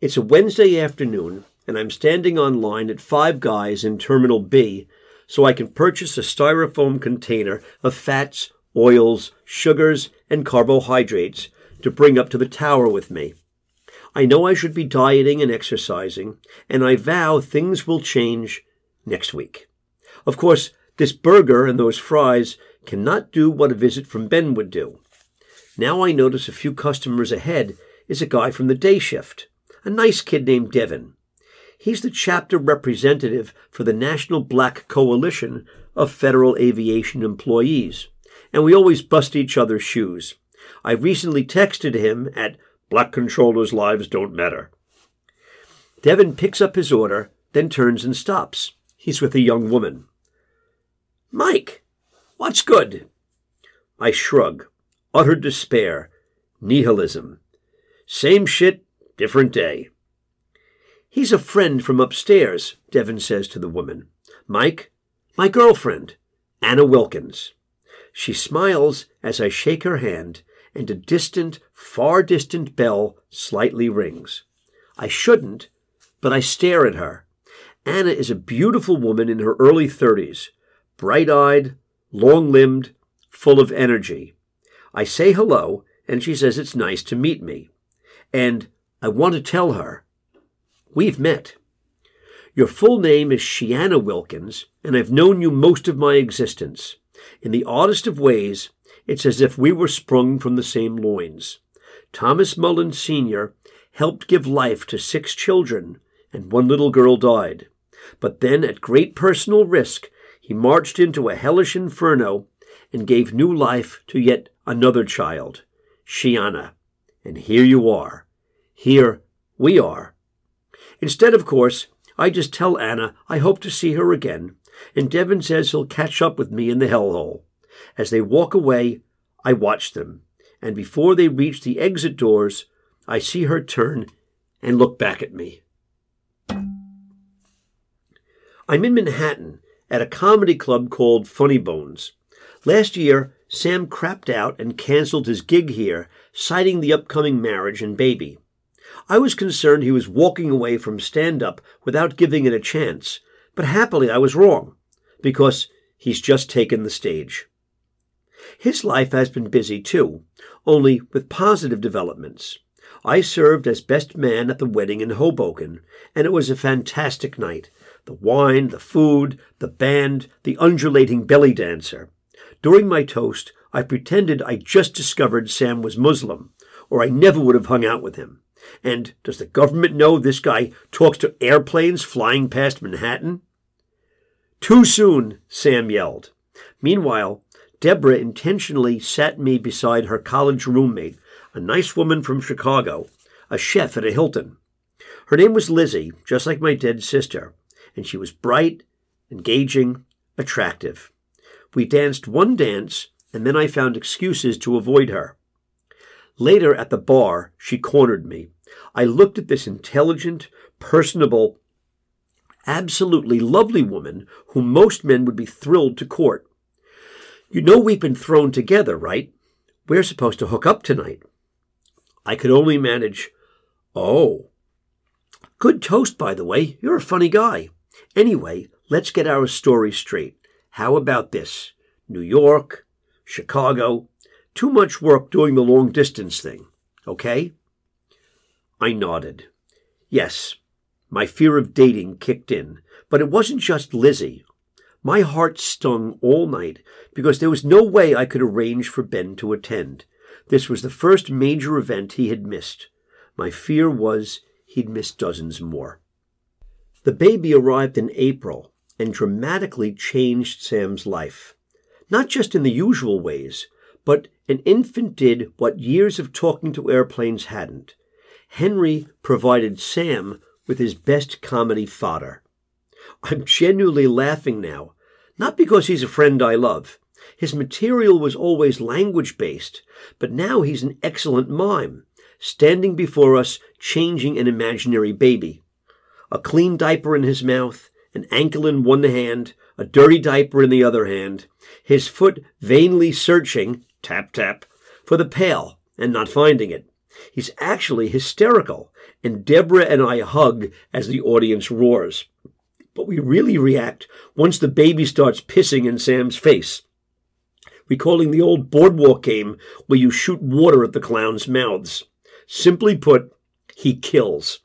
It's a Wednesday afternoon, and I'm standing online at Five Guys in Terminal B so I can purchase a styrofoam container of fats, oils, sugars, and carbohydrates to bring up to the tower with me. I know I should be dieting and exercising, and I vow things will change next week. Of course, this burger and those fries cannot do what a visit from Ben would do. Now I notice a few customers ahead is a guy from the day shift, a nice kid named Devin. He's the chapter representative for the National Black Coalition of Federal Aviation Employees, and we always bust each other's shoes. I recently texted him at Black controllers' lives don't matter. Devin picks up his order, then turns and stops. He's with a young woman. Mike, what's good? I shrug. Utter despair. Nihilism. Same shit, different day. He's a friend from upstairs, Devin says to the woman. Mike, my girlfriend, Anna Wilkins. She smiles as I shake her hand and a distant, far distant bell slightly rings. I shouldn't, but I stare at her. Anna is a beautiful woman in her early thirties, bright eyed, long limbed, full of energy. I say hello, and she says it's nice to meet me. And I want to tell her we've met. Your full name is Shiana Wilkins, and I've known you most of my existence. In the oddest of ways, it's as if we were sprung from the same loins. Thomas Mullen Sr. helped give life to six children, and one little girl died. But then, at great personal risk, he marched into a hellish inferno and gave new life to yet another child, Shiana. And here you are. Here we are. Instead, of course, I just tell Anna I hope to see her again, and Devin says he'll catch up with me in the hellhole. As they walk away, I watch them, and before they reach the exit doors, I see her turn and look back at me. I'm in Manhattan at a comedy club called Funny Bones. Last year, Sam crapped out and canceled his gig here, citing the upcoming marriage and baby. I was concerned he was walking away from stand up without giving it a chance, but happily I was wrong, because he's just taken the stage. His life has been busy too, only with positive developments. I served as best man at the wedding in Hoboken, and it was a fantastic night. The wine, the food, the band, the undulating belly dancer. During my toast, I pretended I just discovered Sam was Muslim, or I never would have hung out with him. And does the government know this guy talks to airplanes flying past Manhattan? Too soon, Sam yelled. Meanwhile, Deborah intentionally sat me beside her college roommate, a nice woman from Chicago, a chef at a Hilton. Her name was Lizzie, just like my dead sister, and she was bright, engaging, attractive. We danced one dance, and then I found excuses to avoid her. Later at the bar, she cornered me. I looked at this intelligent, personable, absolutely lovely woman whom most men would be thrilled to court. You know we've been thrown together, right? We're supposed to hook up tonight. I could only manage, Oh. Good toast, by the way. You're a funny guy. Anyway, let's get our story straight. How about this? New York, Chicago, too much work doing the long distance thing, okay? I nodded. Yes, my fear of dating kicked in, but it wasn't just Lizzie. My heart stung all night because there was no way I could arrange for Ben to attend. This was the first major event he had missed. My fear was he'd miss dozens more. The baby arrived in April and dramatically changed Sam's life. Not just in the usual ways, but an infant did what years of talking to airplanes hadn't. Henry provided Sam with his best comedy fodder. I'm genuinely laughing now, not because he's a friend I love. His material was always language based, but now he's an excellent mime, standing before us changing an imaginary baby. A clean diaper in his mouth, an ankle in one hand, a dirty diaper in the other hand, his foot vainly searching, tap tap, for the pail and not finding it. He's actually hysterical, and Deborah and I hug as the audience roars. But we really react once the baby starts pissing in Sam's face. Recalling the old boardwalk game where you shoot water at the clowns' mouths. Simply put, he kills.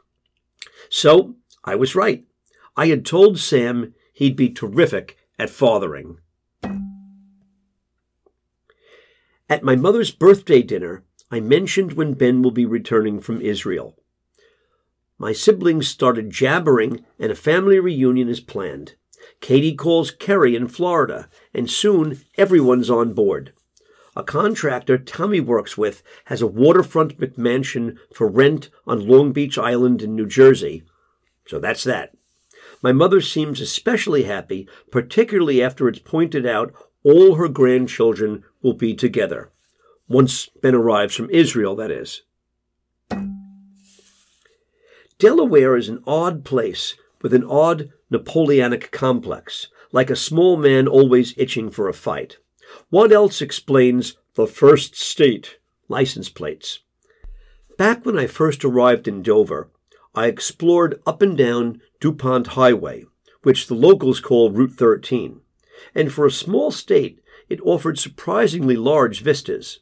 So, I was right. I had told Sam he'd be terrific at fathering. At my mother's birthday dinner, I mentioned when Ben will be returning from Israel. My siblings started jabbering, and a family reunion is planned. Katie calls Kerry in Florida, and soon everyone's on board. A contractor Tommy works with has a waterfront McMansion for rent on Long Beach Island in New Jersey. So that's that. My mother seems especially happy, particularly after it's pointed out all her grandchildren will be together. Once Ben arrives from Israel, that is. Delaware is an odd place with an odd Napoleonic complex, like a small man always itching for a fight. What else explains the first state license plates? Back when I first arrived in Dover, I explored up and down DuPont Highway, which the locals call Route 13, and for a small state, it offered surprisingly large vistas.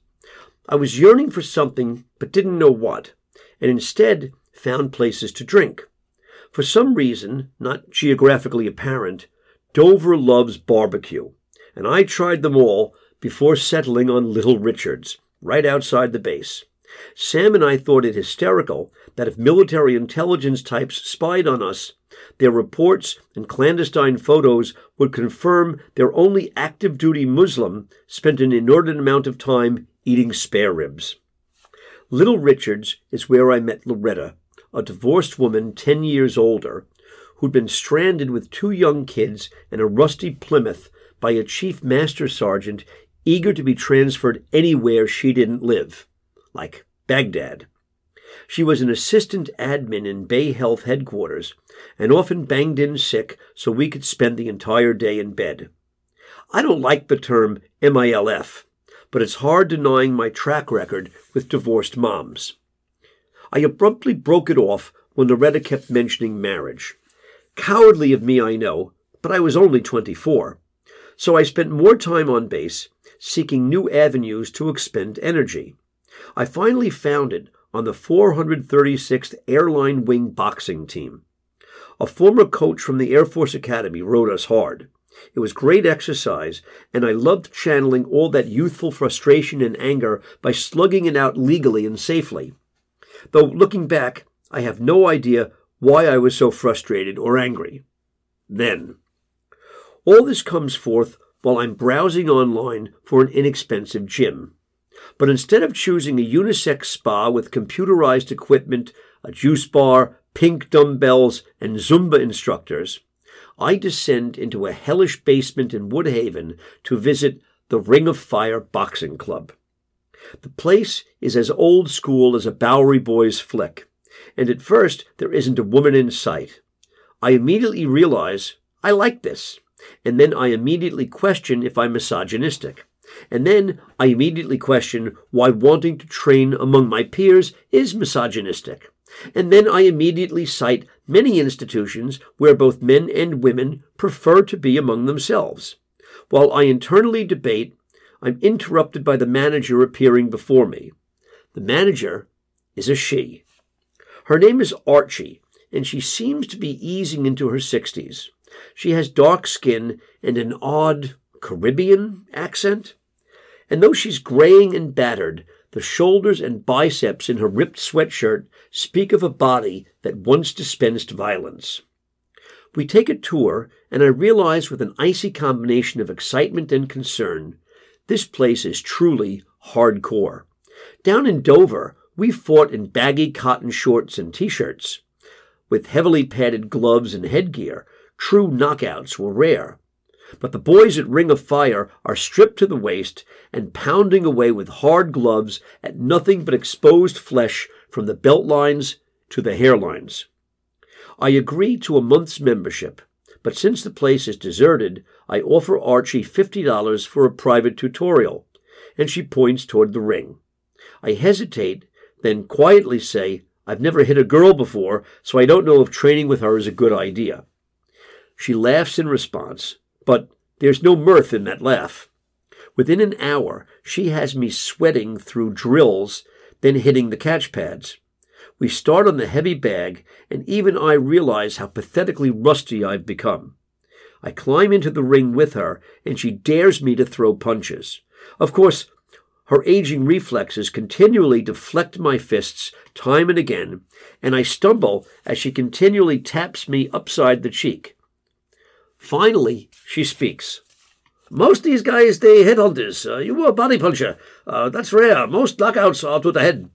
I was yearning for something, but didn't know what, and instead found places to drink. For some reason, not geographically apparent, Dover loves barbecue, and I tried them all before settling on Little Richard's, right outside the base. Sam and I thought it hysterical that if military intelligence types spied on us, their reports and clandestine photos would confirm their only active duty Muslim spent an inordinate amount of time eating spare ribs. Little Richard's is where I met Loretta, a divorced woman 10 years older, who'd been stranded with two young kids and a rusty Plymouth by a chief master sergeant eager to be transferred anywhere she didn't live, like Baghdad. She was an assistant admin in Bay Health headquarters and often banged in sick so we could spend the entire day in bed. I don't like the term MILF, but it's hard denying my track record with divorced moms. I abruptly broke it off when Loretta kept mentioning marriage. Cowardly of me, I know, but I was only 24. So I spent more time on base, seeking new avenues to expend energy. I finally found it on the 436th Airlift Wing boxing team. A former coach from the Air Force Academy rode us hard. It was great exercise, and I loved channeling all that youthful frustration and anger by slugging it out legally and safely. Though looking back, I have no idea why I was so frustrated or angry. Then. All this comes forth while I'm browsing online for an inexpensive gym. But instead of choosing a unisex spa with computerized equipment, a juice bar, pink dumbbells, and Zumba instructors, I descend into a hellish basement in Woodhaven to visit the Ring of Fire Boxing Club. The place is as old school as a Bowery Boys flick, and at first there isn't a woman in sight. I immediately realize I like this, and then I immediately question if I'm misogynistic. And then I immediately question why wanting to train among my peers is misogynistic. And then I immediately cite many institutions where both men and women prefer to be among themselves. While I internally debate I'm interrupted by the manager appearing before me. The manager is a she. Her name is Archie, and she seems to be easing into her sixties. She has dark skin and an odd Caribbean accent. And though she's graying and battered, the shoulders and biceps in her ripped sweatshirt speak of a body that once dispensed violence. We take a tour, and I realize with an icy combination of excitement and concern this place is truly hardcore. Down in Dover, we fought in baggy cotton shorts and t shirts. With heavily padded gloves and headgear, true knockouts were rare. But the boys at Ring of Fire are stripped to the waist and pounding away with hard gloves at nothing but exposed flesh from the belt lines to the hairlines. I agree to a month's membership, but since the place is deserted, I offer Archie $50 for a private tutorial, and she points toward the ring. I hesitate, then quietly say, I've never hit a girl before, so I don't know if training with her is a good idea. She laughs in response, but there's no mirth in that laugh. Within an hour, she has me sweating through drills, then hitting the catch pads. We start on the heavy bag, and even I realize how pathetically rusty I've become. I climb into the ring with her, and she dares me to throw punches. Of course, her aging reflexes continually deflect my fists time and again, and I stumble as she continually taps me upside the cheek. Finally, she speaks. Most these guys, they headhunters. Uh, you were a body puncher. Uh, that's rare. Most knockouts are to the head.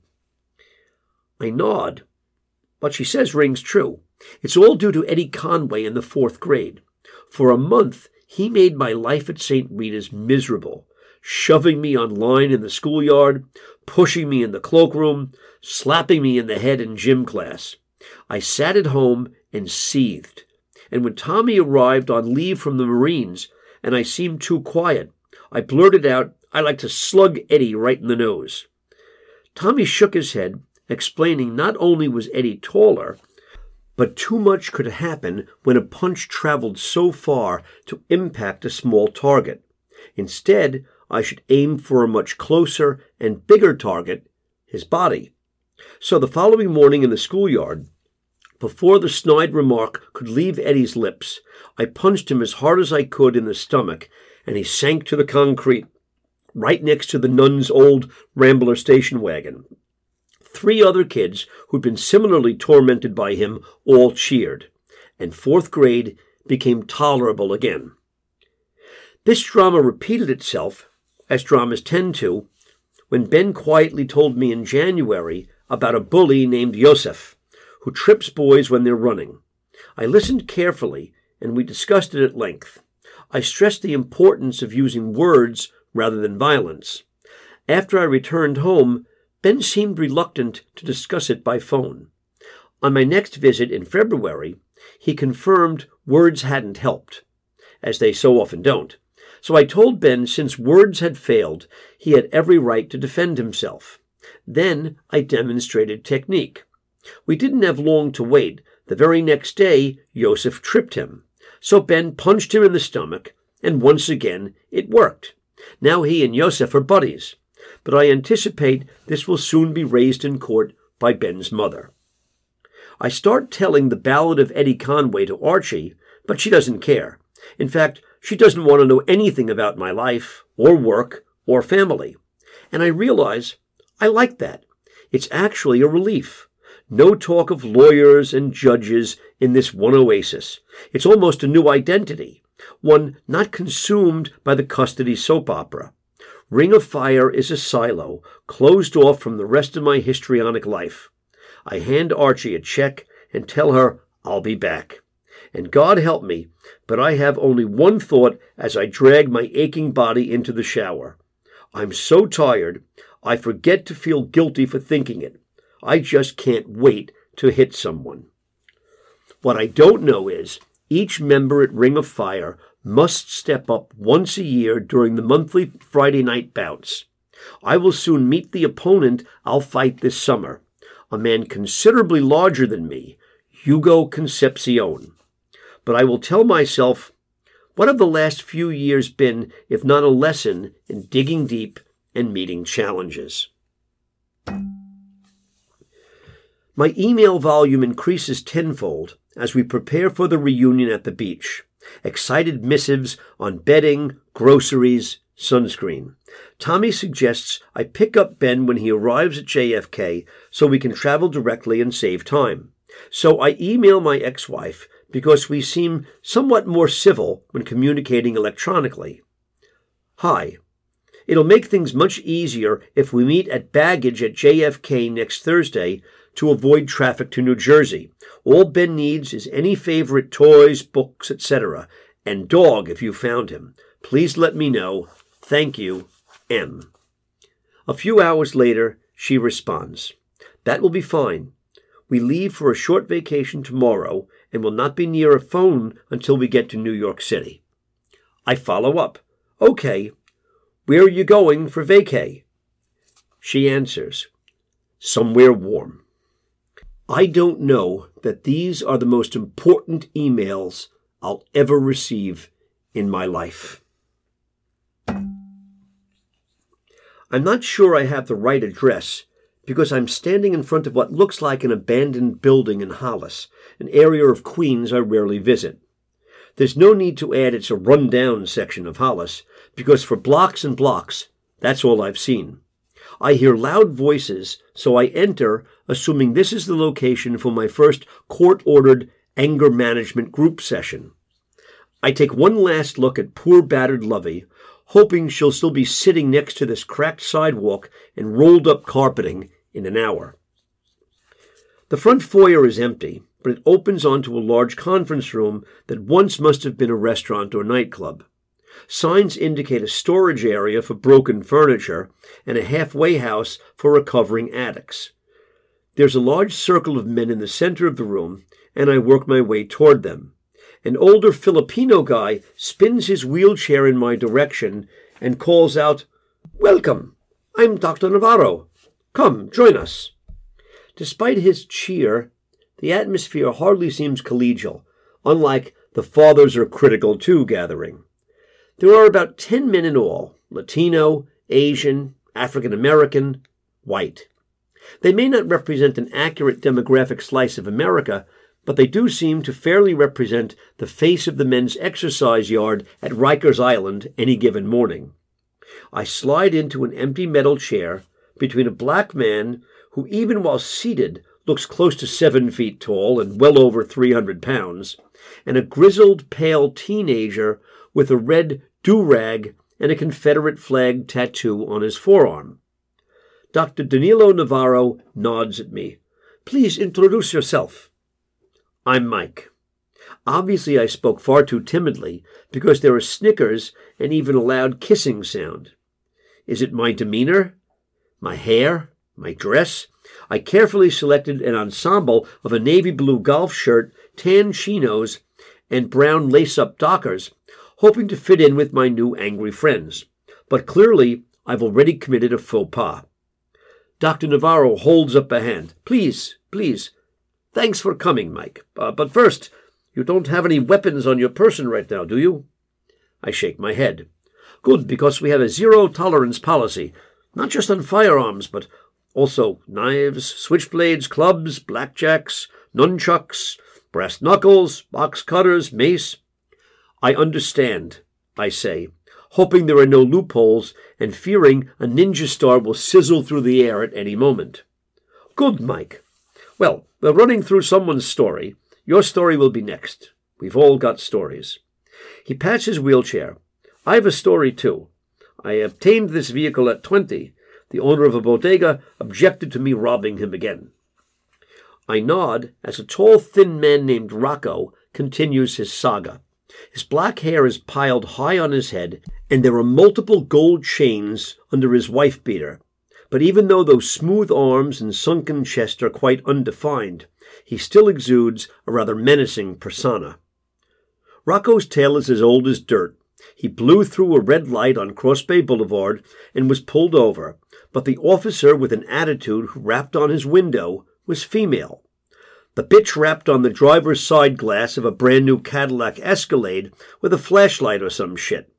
I nod. What she says rings true. It's all due to Eddie Conway in the fourth grade. For a month, he made my life at St. Rita's miserable, shoving me on line in the schoolyard, pushing me in the cloakroom, slapping me in the head in gym class. I sat at home and seethed. And when Tommy arrived on leave from the Marines and I seemed too quiet, I blurted out, I like to slug Eddie right in the nose. Tommy shook his head, explaining not only was Eddie taller, but too much could happen when a punch traveled so far to impact a small target. Instead, I should aim for a much closer and bigger target, his body. So the following morning in the schoolyard, before the snide remark could leave Eddie's lips, I punched him as hard as I could in the stomach, and he sank to the concrete, right next to the nun's old Rambler station wagon. Three other kids who'd been similarly tormented by him all cheered, and fourth grade became tolerable again. This drama repeated itself, as dramas tend to, when Ben quietly told me in January about a bully named Yosef who trips boys when they're running. I listened carefully and we discussed it at length. I stressed the importance of using words rather than violence. After I returned home, Ben seemed reluctant to discuss it by phone. On my next visit in February, he confirmed words hadn't helped, as they so often don't. So I told Ben since words had failed, he had every right to defend himself. Then I demonstrated technique. We didn't have long to wait. The very next day, Yosef tripped him. So Ben punched him in the stomach, and once again it worked. Now he and Yosef are buddies but I anticipate this will soon be raised in court by Ben's mother. I start telling the ballad of Eddie Conway to Archie, but she doesn't care. In fact, she doesn't want to know anything about my life, or work, or family. And I realize I like that. It's actually a relief. No talk of lawyers and judges in this one oasis. It's almost a new identity, one not consumed by the custody soap opera. Ring of Fire is a silo, closed off from the rest of my histrionic life. I hand Archie a check and tell her I'll be back. And God help me, but I have only one thought as I drag my aching body into the shower. I'm so tired, I forget to feel guilty for thinking it. I just can't wait to hit someone. What I don't know is each member at Ring of Fire must step up once a year during the monthly Friday night bouts. I will soon meet the opponent I'll fight this summer, a man considerably larger than me, Hugo Concepcion. But I will tell myself, what have the last few years been if not a lesson in digging deep and meeting challenges? My email volume increases tenfold as we prepare for the reunion at the beach excited missives on bedding, groceries, sunscreen. Tommy suggests I pick up Ben when he arrives at JFK so we can travel directly and save time. So I email my ex wife because we seem somewhat more civil when communicating electronically. Hi. It'll make things much easier if we meet at baggage at JFK next Thursday to avoid traffic to New Jersey. All Ben needs is any favorite toys, books, etc., and dog if you found him. Please let me know. Thank you, M. A few hours later, she responds, That will be fine. We leave for a short vacation tomorrow and will not be near a phone until we get to New York City. I follow up. Okay. Where are you going for vacay? She answers, somewhere warm. I don't know that these are the most important emails I'll ever receive in my life. I'm not sure I have the right address because I'm standing in front of what looks like an abandoned building in Hollis, an area of Queens I rarely visit. There's no need to add it's a run-down section of Hollis, because for blocks and blocks, that's all I've seen. I hear loud voices, so I enter, assuming this is the location for my first court ordered anger management group session. I take one last look at poor battered Lovey, hoping she'll still be sitting next to this cracked sidewalk and rolled up carpeting in an hour. The front foyer is empty, but it opens onto a large conference room that once must have been a restaurant or nightclub. Signs indicate a storage area for broken furniture and a halfway house for recovering addicts. There's a large circle of men in the center of the room, and I work my way toward them. An older Filipino guy spins his wheelchair in my direction and calls out, Welcome! I'm Dr. Navarro. Come, join us. Despite his cheer, the atmosphere hardly seems collegial, unlike the Fathers Are Critical Too gathering. There are about 10 men in all Latino, Asian, African American, white. They may not represent an accurate demographic slice of America, but they do seem to fairly represent the face of the men's exercise yard at Rikers Island any given morning. I slide into an empty metal chair between a black man who, even while seated, looks close to seven feet tall and well over 300 pounds, and a grizzled, pale teenager with a red do rag and a Confederate flag tattoo on his forearm. Dr. Danilo Navarro nods at me. Please introduce yourself. I'm Mike. Obviously, I spoke far too timidly because there are snickers and even a loud kissing sound. Is it my demeanor? My hair? My dress? I carefully selected an ensemble of a navy blue golf shirt, tan chinos, and brown lace up dockers hoping to fit in with my new angry friends. But clearly, I've already committed a faux pas. Dr. Navarro holds up a hand. Please, please. Thanks for coming, Mike. Uh, but first, you don't have any weapons on your person right now, do you? I shake my head. Good, because we have a zero tolerance policy, not just on firearms, but also knives, switchblades, clubs, blackjacks, nunchucks, brass knuckles, box cutters, mace. I understand, I say, hoping there are no loopholes and fearing a ninja star will sizzle through the air at any moment. Good, Mike. Well, we're running through someone's story. Your story will be next. We've all got stories. He pats his wheelchair. I have a story too. I obtained this vehicle at twenty. The owner of a bodega objected to me robbing him again. I nod as a tall, thin man named Rocco continues his saga. His black hair is piled high on his head, and there are multiple gold chains under his wife beater. But even though those smooth arms and sunken chest are quite undefined, he still exudes a rather menacing persona. Rocco's tale is as old as dirt. He blew through a red light on Cross Bay Boulevard and was pulled over, but the officer with an attitude who rapped on his window was female. The bitch rapped on the driver's side glass of a brand new Cadillac Escalade with a flashlight or some shit.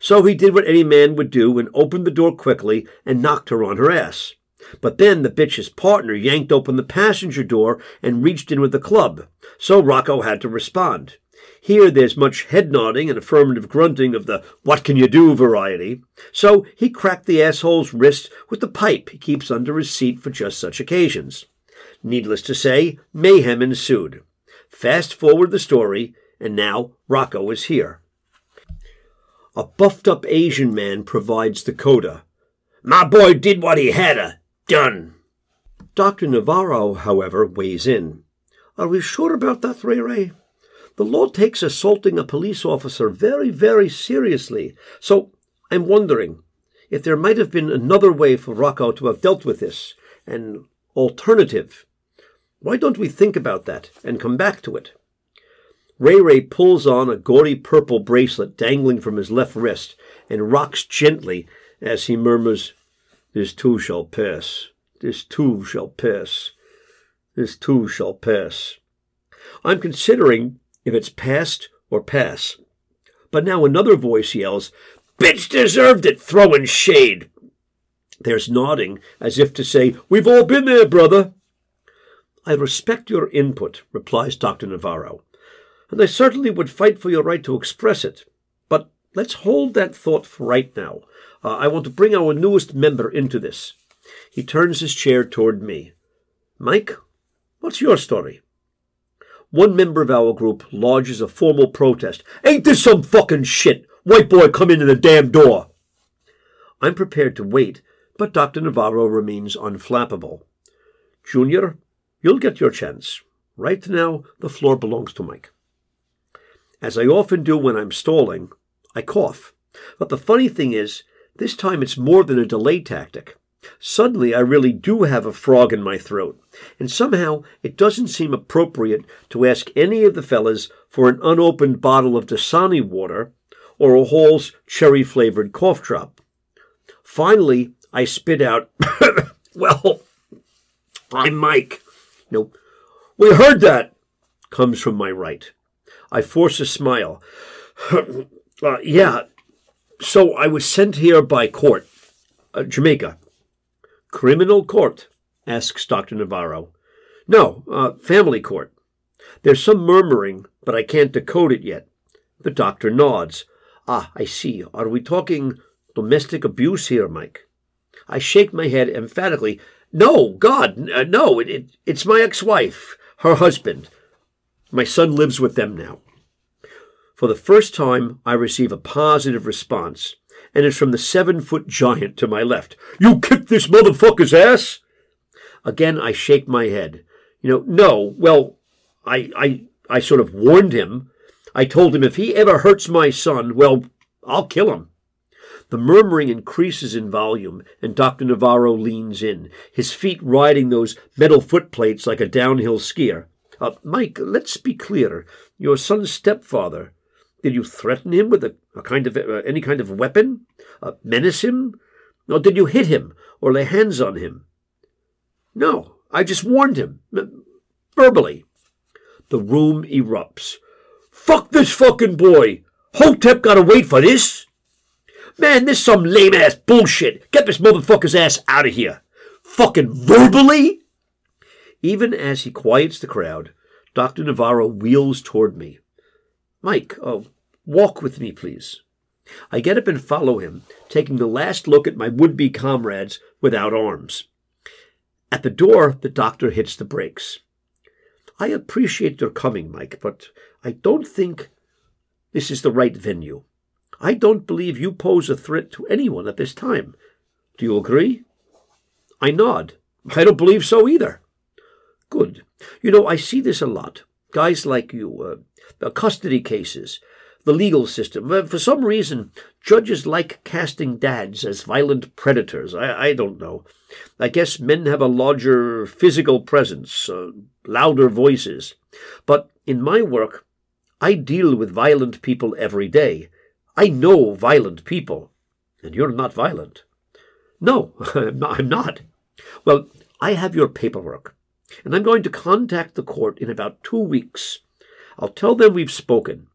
So he did what any man would do and opened the door quickly and knocked her on her ass. But then the bitch's partner yanked open the passenger door and reached in with the club. So Rocco had to respond. Here there's much head nodding and affirmative grunting of the what can you do variety. So he cracked the asshole's wrist with the pipe he keeps under his seat for just such occasions. Needless to say, mayhem ensued. Fast forward the story, and now Rocco is here. A buffed up Asian man provides the coda. My boy did what he hadda done. Dr. Navarro, however, weighs in. Are we sure about that, Ray Ray? The law takes assaulting a police officer very, very seriously. So I'm wondering if there might have been another way for Rocco to have dealt with this, an alternative. Why don't we think about that and come back to it? Ray Ray pulls on a gaudy purple bracelet dangling from his left wrist and rocks gently as he murmurs, This too shall pass. this too shall pass. This too shall pass. I'm considering if it's past or pass. But now another voice yells, Bitch deserved it, throwing shade. There's nodding, as if to say, We've all been there, brother. I respect your input, replies Dr. Navarro, and I certainly would fight for your right to express it. But let's hold that thought for right now. Uh, I want to bring our newest member into this. He turns his chair toward me. Mike, what's your story? One member of our group lodges a formal protest. Ain't this some fucking shit? White boy come in the damn door. I'm prepared to wait, but Dr. Navarro remains unflappable. Junior, you'll get your chance. Right now, the floor belongs to Mike. As I often do when I'm stalling, I cough. But the funny thing is, this time it's more than a delay tactic. Suddenly, I really do have a frog in my throat, and somehow it doesn't seem appropriate to ask any of the fellas for an unopened bottle of Dasani water or a Hall's cherry flavored cough drop. Finally, I spit out, Well, I'm Mike. No, we heard that, comes from my right. I force a smile. uh, yeah, so I was sent here by court, uh, Jamaica. Criminal court? asks Dr. Navarro. No, uh, family court. There's some murmuring, but I can't decode it yet. The doctor nods. Ah, I see. Are we talking domestic abuse here, Mike? I shake my head emphatically. No, God, uh, no, it, it, it's my ex wife, her husband. My son lives with them now. For the first time, I receive a positive response and it's from the seven foot giant to my left. You kicked this motherfucker's ass? Again, I shake my head. You know, no, well, I, I, I sort of warned him. I told him if he ever hurts my son, well, I'll kill him. The murmuring increases in volume, and Dr. Navarro leans in, his feet riding those metal footplates like a downhill skier. Uh, Mike, let's be clear. Your son's stepfather, did you threaten him with a, a kind of uh, any kind of weapon? Uh, menace him? Or did you hit him or lay hands on him? No, I just warned him verbally. The room erupts. Fuck this fucking boy! Hotep gotta wait for this? Man, this some lame ass bullshit. Get this motherfucker's ass out of here. Fucking verbally? Even as he quiets the crowd, Dr. Navarro wheels toward me. Mike, oh, walk with me, please. I get up and follow him, taking the last look at my would be comrades without arms. At the door, the doctor hits the brakes. I appreciate your coming, Mike, but I don't think this is the right venue. I don't believe you pose a threat to anyone at this time. Do you agree? I nod. I don't believe so either. Good. You know, I see this a lot. Guys like you, uh, custody cases, the legal system. Uh, for some reason, judges like casting dads as violent predators. I, I don't know. I guess men have a larger physical presence, uh, louder voices. But in my work, I deal with violent people every day. I know violent people. And you're not violent. No, I'm not. Well, I have your paperwork, and I'm going to contact the court in about two weeks. I'll tell them we've spoken.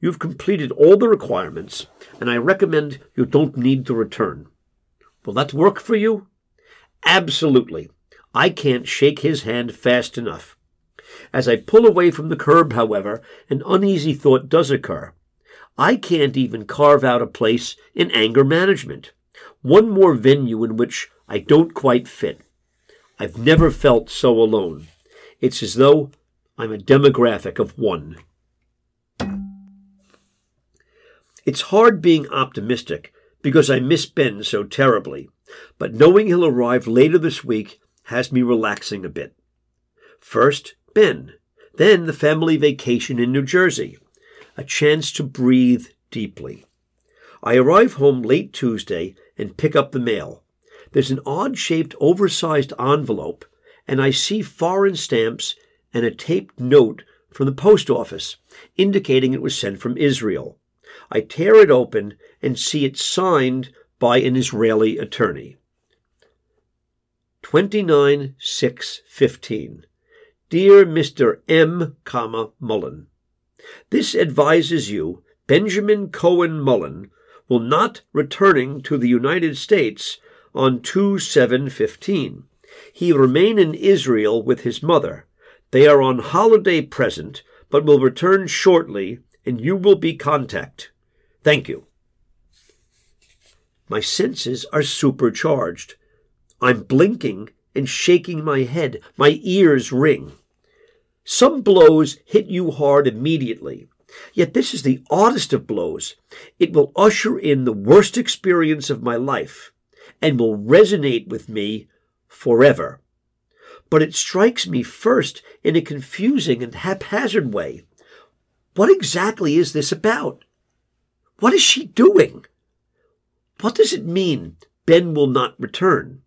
You've completed all the requirements, and I recommend you don't need to return. Will that work for you? Absolutely. I can't shake his hand fast enough. As I pull away from the curb, however, an uneasy thought does occur. I can't even carve out a place in anger management. One more venue in which I don't quite fit. I've never felt so alone. It's as though I'm a demographic of one. It's hard being optimistic because I miss Ben so terribly, but knowing he'll arrive later this week has me relaxing a bit. First, Ben, then the family vacation in New Jersey, a chance to breathe deeply. I arrive home late Tuesday and pick up the mail. There's an odd shaped, oversized envelope, and I see foreign stamps and a taped note from the post office indicating it was sent from Israel. I tear it open and see it signed by an Israeli attorney. 29 6 15. Dear Mr. M. Mullen, This advises you, Benjamin Cohen Mullen, will not returning to the United States on 2 7 15. He remain in Israel with his mother. They are on holiday present, but will return shortly, and you will be contact. Thank you. My senses are supercharged. I'm blinking and shaking my head. My ears ring. Some blows hit you hard immediately. Yet this is the oddest of blows. It will usher in the worst experience of my life and will resonate with me forever. But it strikes me first in a confusing and haphazard way. What exactly is this about? What is she doing? What does it mean Ben will not return?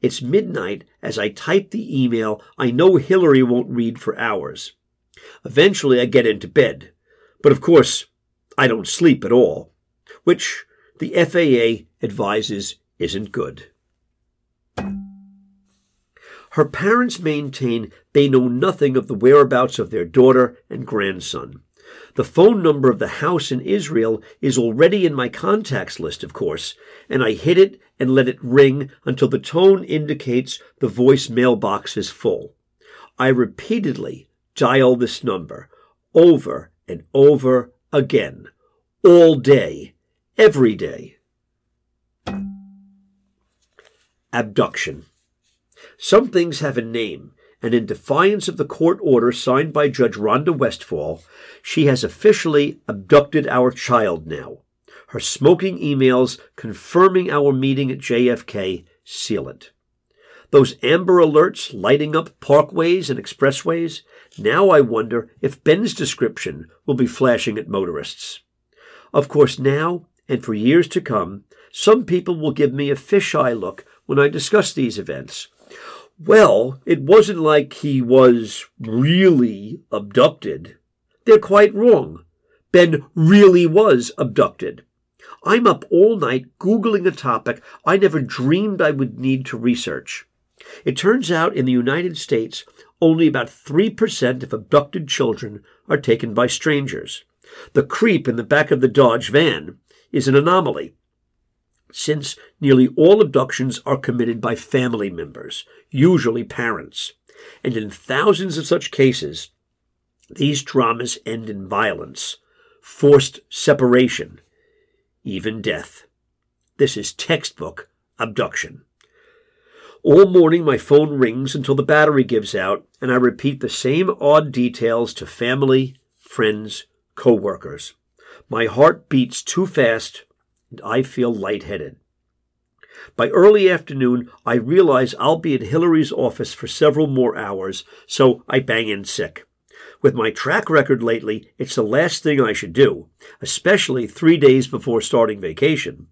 It's midnight as I type the email I know Hillary won't read for hours. Eventually I get into bed. But of course, I don't sleep at all, which the FAA advises isn't good. Her parents maintain they know nothing of the whereabouts of their daughter and grandson. The phone number of the house in Israel is already in my contacts list, of course, and I hit it and let it ring until the tone indicates the voice mailbox is full. I repeatedly dial this number over and over again, all day, every day. Abduction. Some things have a name, and in defiance of the court order signed by Judge Rhonda Westfall, she has officially abducted our child now. Her smoking emails confirming our meeting at JFK seal it. Those amber alerts lighting up parkways and expressways, now I wonder if Ben's description will be flashing at motorists. Of course, now and for years to come, some people will give me a fisheye look when I discuss these events. Well, it wasn't like he was really abducted. They're quite wrong. Ben really was abducted. I'm up all night Googling a topic I never dreamed I would need to research. It turns out in the United States, only about 3% of abducted children are taken by strangers. The creep in the back of the Dodge van is an anomaly since nearly all abductions are committed by family members, usually parents. And in thousands of such cases, these dramas end in violence, forced separation, even death. This is textbook abduction. All morning my phone rings until the battery gives out, and I repeat the same odd details to family, friends, co-workers. My heart beats too fast and I feel lightheaded. By early afternoon, I realize I'll be at Hillary's office for several more hours, so I bang in sick. With my track record lately, it's the last thing I should do, especially three days before starting vacation.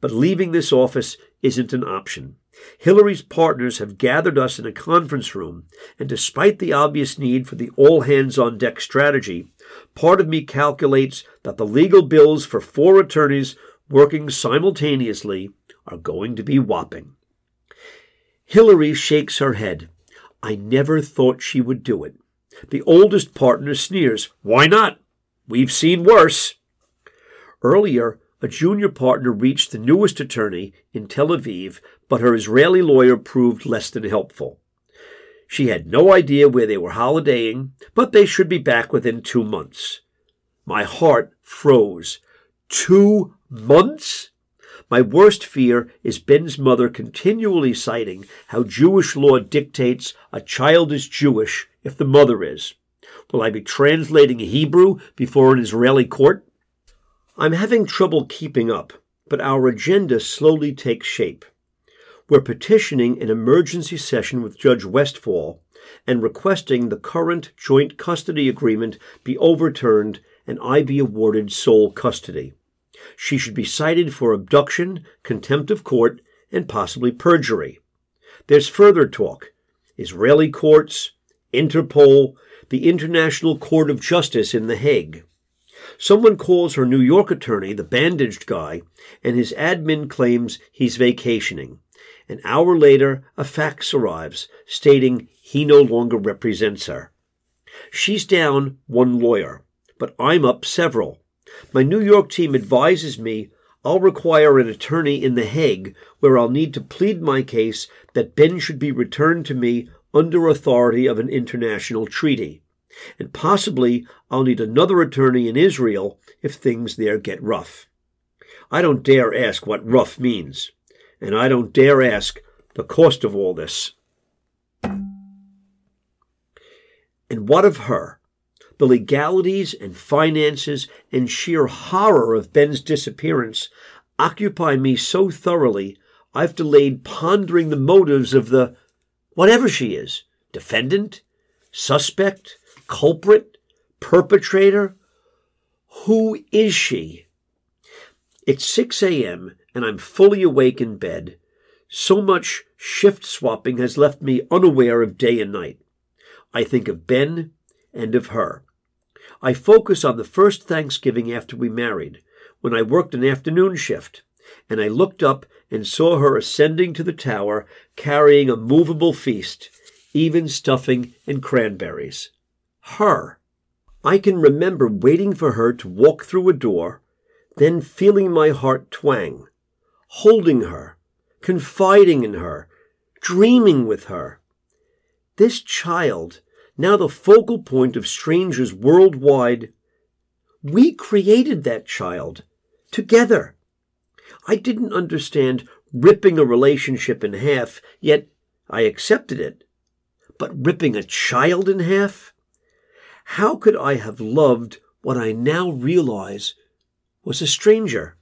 But leaving this office isn't an option. Hillary's partners have gathered us in a conference room, and despite the obvious need for the all hands on deck strategy, part of me calculates that the legal bills for four attorneys working simultaneously are going to be whopping. Hillary shakes her head. I never thought she would do it. The oldest partner sneers. Why not? We've seen worse. Earlier, a junior partner reached the newest attorney in Tel Aviv, but her Israeli lawyer proved less than helpful. She had no idea where they were holidaying, but they should be back within two months. My heart froze. Two months? My worst fear is Ben's mother continually citing how Jewish law dictates a child is Jewish if the mother is. Will I be translating Hebrew before an Israeli court? I'm having trouble keeping up, but our agenda slowly takes shape. We're petitioning an emergency session with Judge Westfall and requesting the current joint custody agreement be overturned and I be awarded sole custody. She should be cited for abduction, contempt of court, and possibly perjury. There's further talk. Israeli courts, Interpol, the International Court of Justice in The Hague. Someone calls her New York attorney the bandaged guy, and his admin claims he's vacationing. An hour later, a fax arrives stating he no longer represents her. She's down one lawyer, but I'm up several. My New York team advises me I'll require an attorney in The Hague where I'll need to plead my case that Ben should be returned to me under authority of an international treaty. And possibly I'll need another attorney in Israel if things there get rough. I don't dare ask what rough means, and I don't dare ask the cost of all this. And what of her? The legalities and finances and sheer horror of Ben's disappearance occupy me so thoroughly I've delayed pondering the motives of the whatever she is defendant, suspect, culprit, perpetrator. Who is she? It's 6 a.m., and I'm fully awake in bed. So much shift swapping has left me unaware of day and night. I think of Ben and of her. I focus on the first Thanksgiving after we married, when I worked an afternoon shift, and I looked up and saw her ascending to the tower carrying a movable feast, even stuffing and cranberries. Her. I can remember waiting for her to walk through a door, then feeling my heart twang, holding her, confiding in her, dreaming with her. This child now the focal point of strangers worldwide. We created that child together. I didn't understand ripping a relationship in half, yet I accepted it. But ripping a child in half? How could I have loved what I now realize was a stranger?